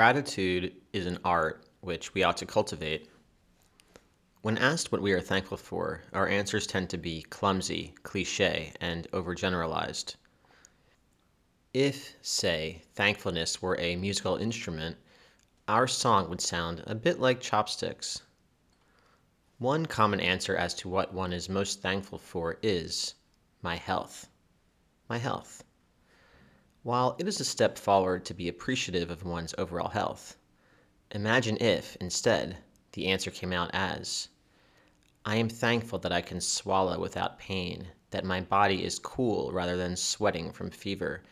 Gratitude is an art which we ought to cultivate. When asked what we are thankful for, our answers tend to be clumsy, cliche, and overgeneralized. If, say, thankfulness were a musical instrument, our song would sound a bit like chopsticks. One common answer as to what one is most thankful for is my health. My health. While it is a step forward to be appreciative of one's overall health, imagine if, instead, the answer came out as I am thankful that I can swallow without pain, that my body is cool rather than sweating from fever,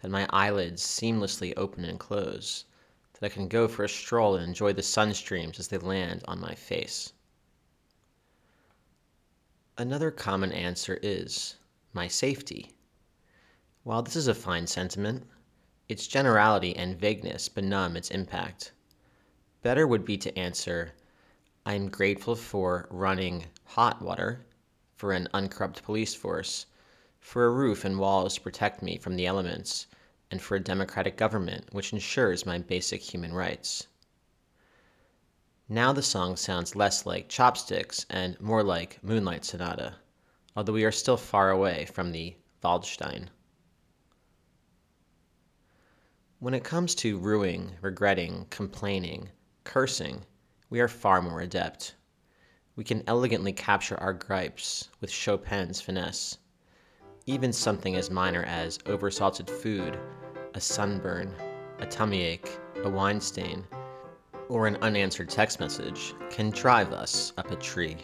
that my eyelids seamlessly open and close, that I can go for a stroll and enjoy the sun streams as they land on my face. Another common answer is my safety. While this is a fine sentiment, its generality and vagueness benumb its impact. Better would be to answer, I am grateful for running hot water, for an uncorrupt police force, for a roof and walls to protect me from the elements, and for a democratic government which ensures my basic human rights. Now the song sounds less like chopsticks and more like Moonlight Sonata, although we are still far away from the Waldstein. When it comes to rueing, regretting, complaining, cursing, we are far more adept. We can elegantly capture our gripes with Chopin's finesse. Even something as minor as oversalted food, a sunburn, a tummy ache, a wine stain, or an unanswered text message can drive us up a tree.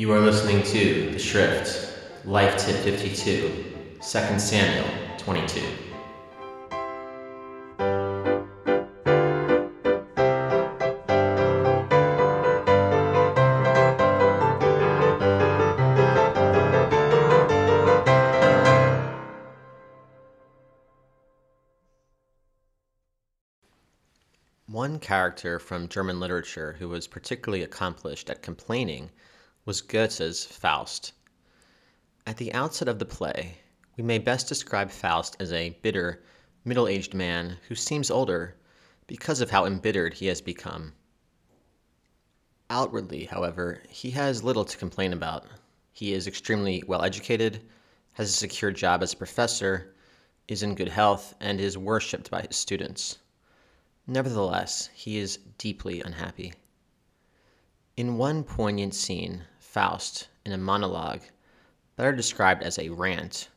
You are listening to The Shrift, Life Tip 52, 2 Samuel 22. One character from German literature who was particularly accomplished at complaining was Goethe's Faust. At the outset of the play, we may best describe Faust as a bitter, middle aged man who seems older because of how embittered he has become. Outwardly, however, he has little to complain about. He is extremely well educated, has a secure job as a professor, is in good health, and is worshipped by his students. Nevertheless, he is deeply unhappy. In one poignant scene, Faust, in a monologue, better described as a rant,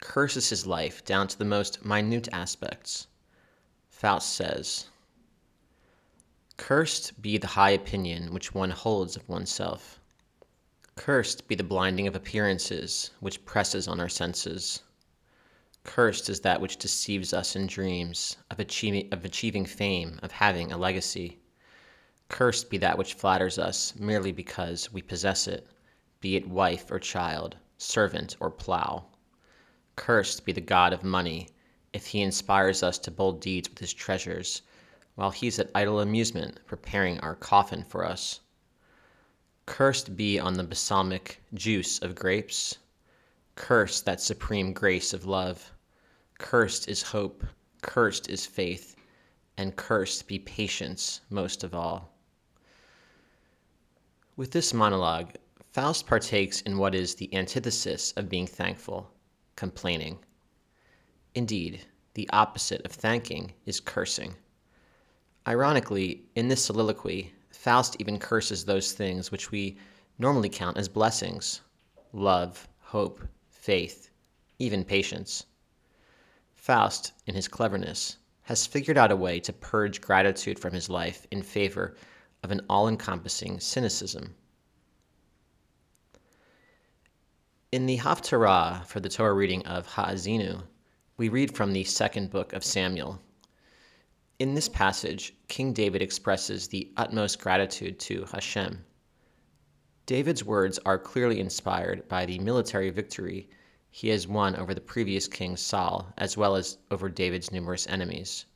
curses his life down to the most minute aspects. Faust says, Cursed be the high opinion which one holds of oneself. Cursed be the blinding of appearances which presses on our senses. Cursed is that which deceives us in dreams of of achieving fame, of having a legacy. Cursed be that which flatters us merely because we possess it, be it wife or child, servant or plough. Cursed be the god of money, if he inspires us to bold deeds with his treasures, while he's at idle amusement preparing our coffin for us. Cursed be on the balsamic juice of grapes. Cursed that supreme grace of love. Cursed is hope, cursed is faith, and cursed be patience most of all. With this monologue, Faust partakes in what is the antithesis of being thankful complaining. Indeed, the opposite of thanking is cursing. Ironically, in this soliloquy, Faust even curses those things which we normally count as blessings love, hope, faith, even patience. Faust, in his cleverness, has figured out a way to purge gratitude from his life in favor of an all encompassing cynicism. In the Haftarah for the Torah reading of Ha'azinu, we read from the second book of Samuel. In this passage, King David expresses the utmost gratitude to Hashem. David's words are clearly inspired by the military victory he has won over the previous king Saul, as well as over David's numerous enemies.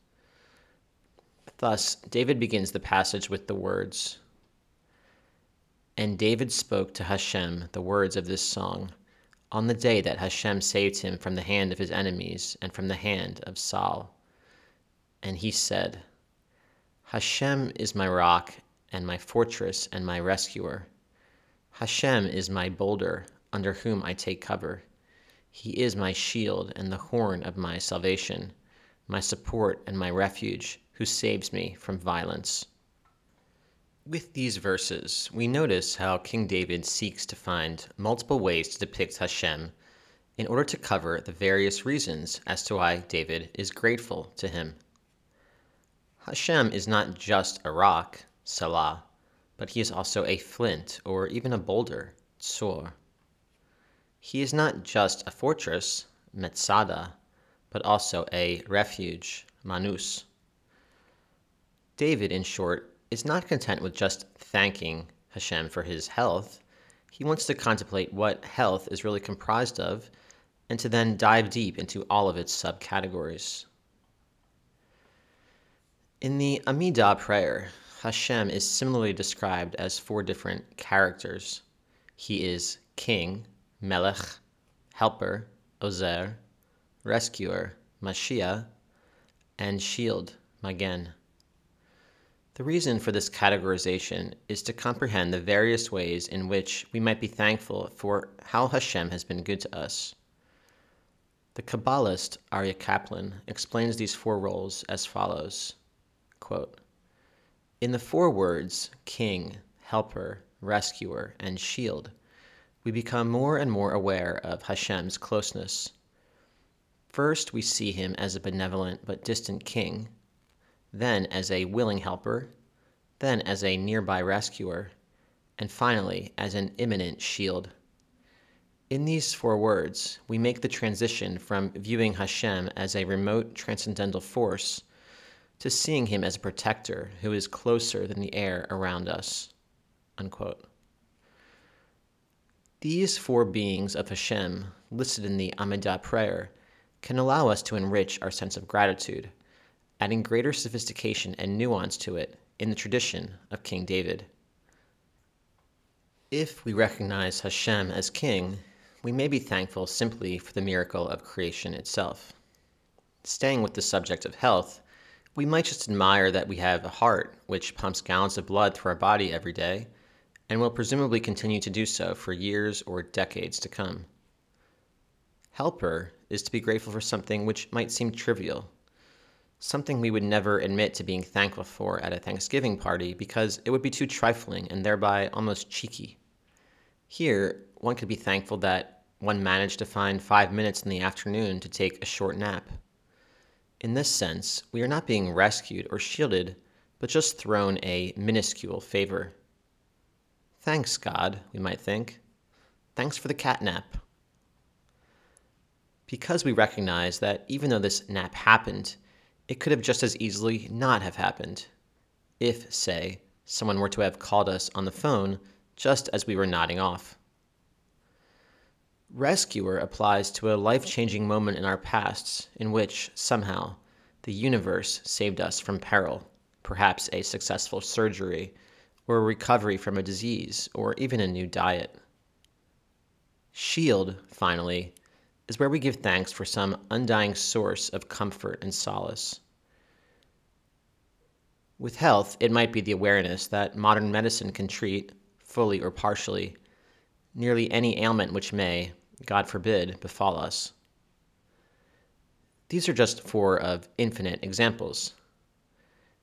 Thus, David begins the passage with the words And David spoke to Hashem the words of this song on the day that Hashem saved him from the hand of his enemies and from the hand of Saul. And he said, Hashem is my rock and my fortress and my rescuer. Hashem is my boulder under whom I take cover. He is my shield and the horn of my salvation, my support and my refuge who saves me from violence. With these verses, we notice how King David seeks to find multiple ways to depict Hashem in order to cover the various reasons as to why David is grateful to him. Hashem is not just a rock, Salah, but he is also a flint or even a boulder, Tsor. He is not just a fortress, Metzada, but also a refuge, Manus. David, in short, is not content with just thanking Hashem for his health. He wants to contemplate what health is really comprised of and to then dive deep into all of its subcategories. In the Amidah prayer, Hashem is similarly described as four different characters. He is king, melech, helper, ozer, rescuer, moshia, and shield, magen. The reason for this categorization is to comprehend the various ways in which we might be thankful for how Hashem has been good to us. The Kabbalist Aryeh Kaplan explains these four roles as follows quote, In the four words, king, helper, rescuer, and shield, we become more and more aware of Hashem's closeness. First, we see him as a benevolent but distant king then as a willing helper, then as a nearby rescuer, and finally as an imminent shield. In these four words, we make the transition from viewing Hashem as a remote transcendental force to seeing him as a protector who is closer than the air around us. Unquote. These four beings of Hashem, listed in the Amidah prayer, can allow us to enrich our sense of gratitude adding greater sophistication and nuance to it in the tradition of King David. If we recognize Hashem as king, we may be thankful simply for the miracle of creation itself. Staying with the subject of health, we might just admire that we have a heart which pumps gallons of blood through our body every day and will presumably continue to do so for years or decades to come. Helper is to be grateful for something which might seem trivial something we would never admit to being thankful for at a Thanksgiving party because it would be too trifling and thereby almost cheeky. Here, one could be thankful that one managed to find five minutes in the afternoon to take a short nap. In this sense, we are not being rescued or shielded, but just thrown a minuscule favor. Thanks, God, we might think. Thanks for the cat nap. Because we recognize that even though this nap happened, it could have just as easily not have happened. If, say, someone were to have called us on the phone just as we were nodding off. Rescuer applies to a life changing moment in our pasts in which, somehow, the universe saved us from peril, perhaps a successful surgery, or a recovery from a disease, or even a new diet. Shield, finally, is where we give thanks for some undying source of comfort and solace. With health, it might be the awareness that modern medicine can treat, fully or partially, nearly any ailment which may, God forbid, befall us. These are just four of infinite examples.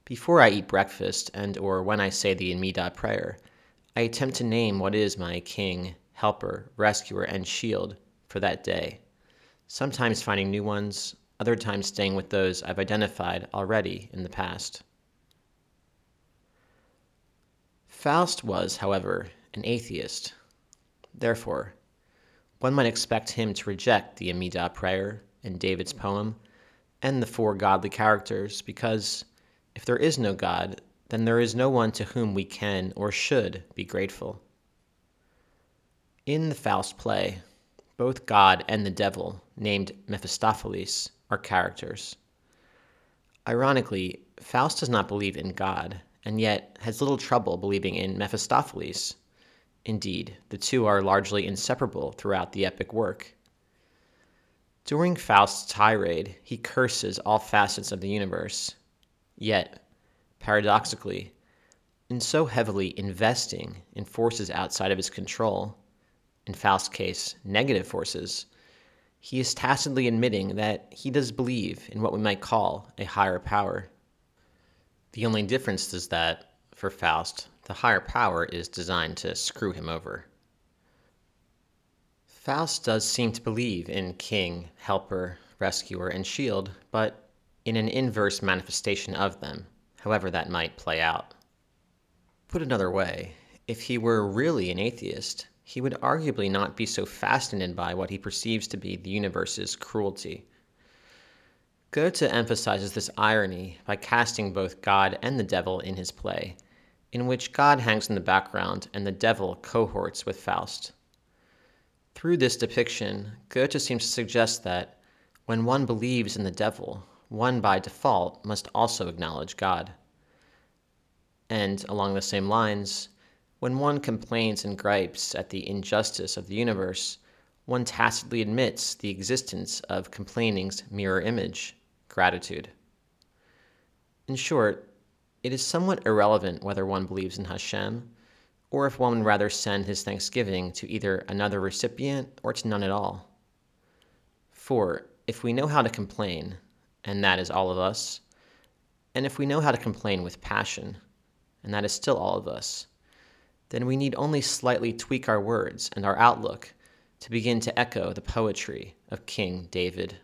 Before I eat breakfast and or when I say the Amidah prayer, I attempt to name what is my king, helper, rescuer, and shield for that day sometimes finding new ones, other times staying with those I've identified already in the past. Faust was, however, an atheist. Therefore, one might expect him to reject the Amidah prayer in David's poem and the four godly characters because if there is no God, then there is no one to whom we can or should be grateful. In the Faust play, both God and the devil, named Mephistopheles, are characters. Ironically, Faust does not believe in God, and yet has little trouble believing in Mephistopheles. Indeed, the two are largely inseparable throughout the epic work. During Faust's tirade, he curses all facets of the universe. Yet, paradoxically, in so heavily investing in forces outside of his control, in Faust's case, negative forces, he is tacitly admitting that he does believe in what we might call a higher power. The only difference is that, for Faust, the higher power is designed to screw him over. Faust does seem to believe in king, helper, rescuer, and shield, but in an inverse manifestation of them, however that might play out. Put another way, if he were really an atheist, he would arguably not be so fascinated by what he perceives to be the universe's cruelty. Goethe emphasizes this irony by casting both God and the devil in his play, in which God hangs in the background and the devil cohorts with Faust. Through this depiction, Goethe seems to suggest that when one believes in the devil, one by default must also acknowledge God. And along the same lines, when one complains and gripes at the injustice of the universe, one tacitly admits the existence of complaining's mirror image, gratitude. In short, it is somewhat irrelevant whether one believes in Hashem, or if one would rather send his thanksgiving to either another recipient or to none at all. For if we know how to complain, and that is all of us, and if we know how to complain with passion, and that is still all of us, then we need only slightly tweak our words and our outlook to begin to echo the poetry of King David.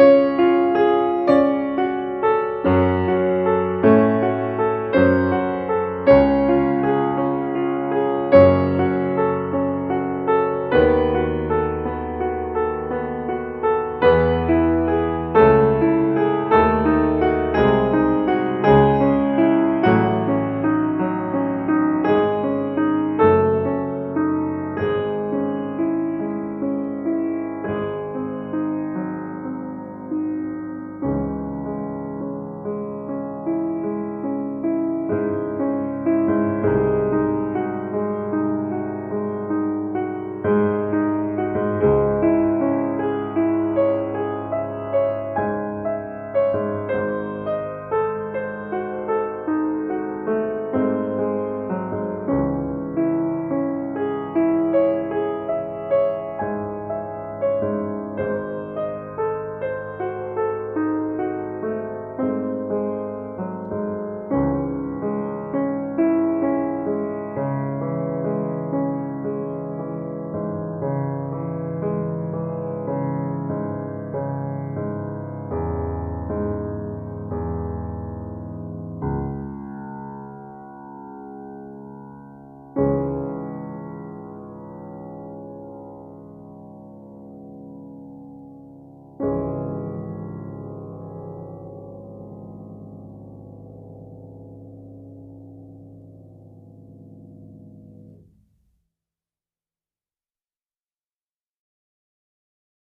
You.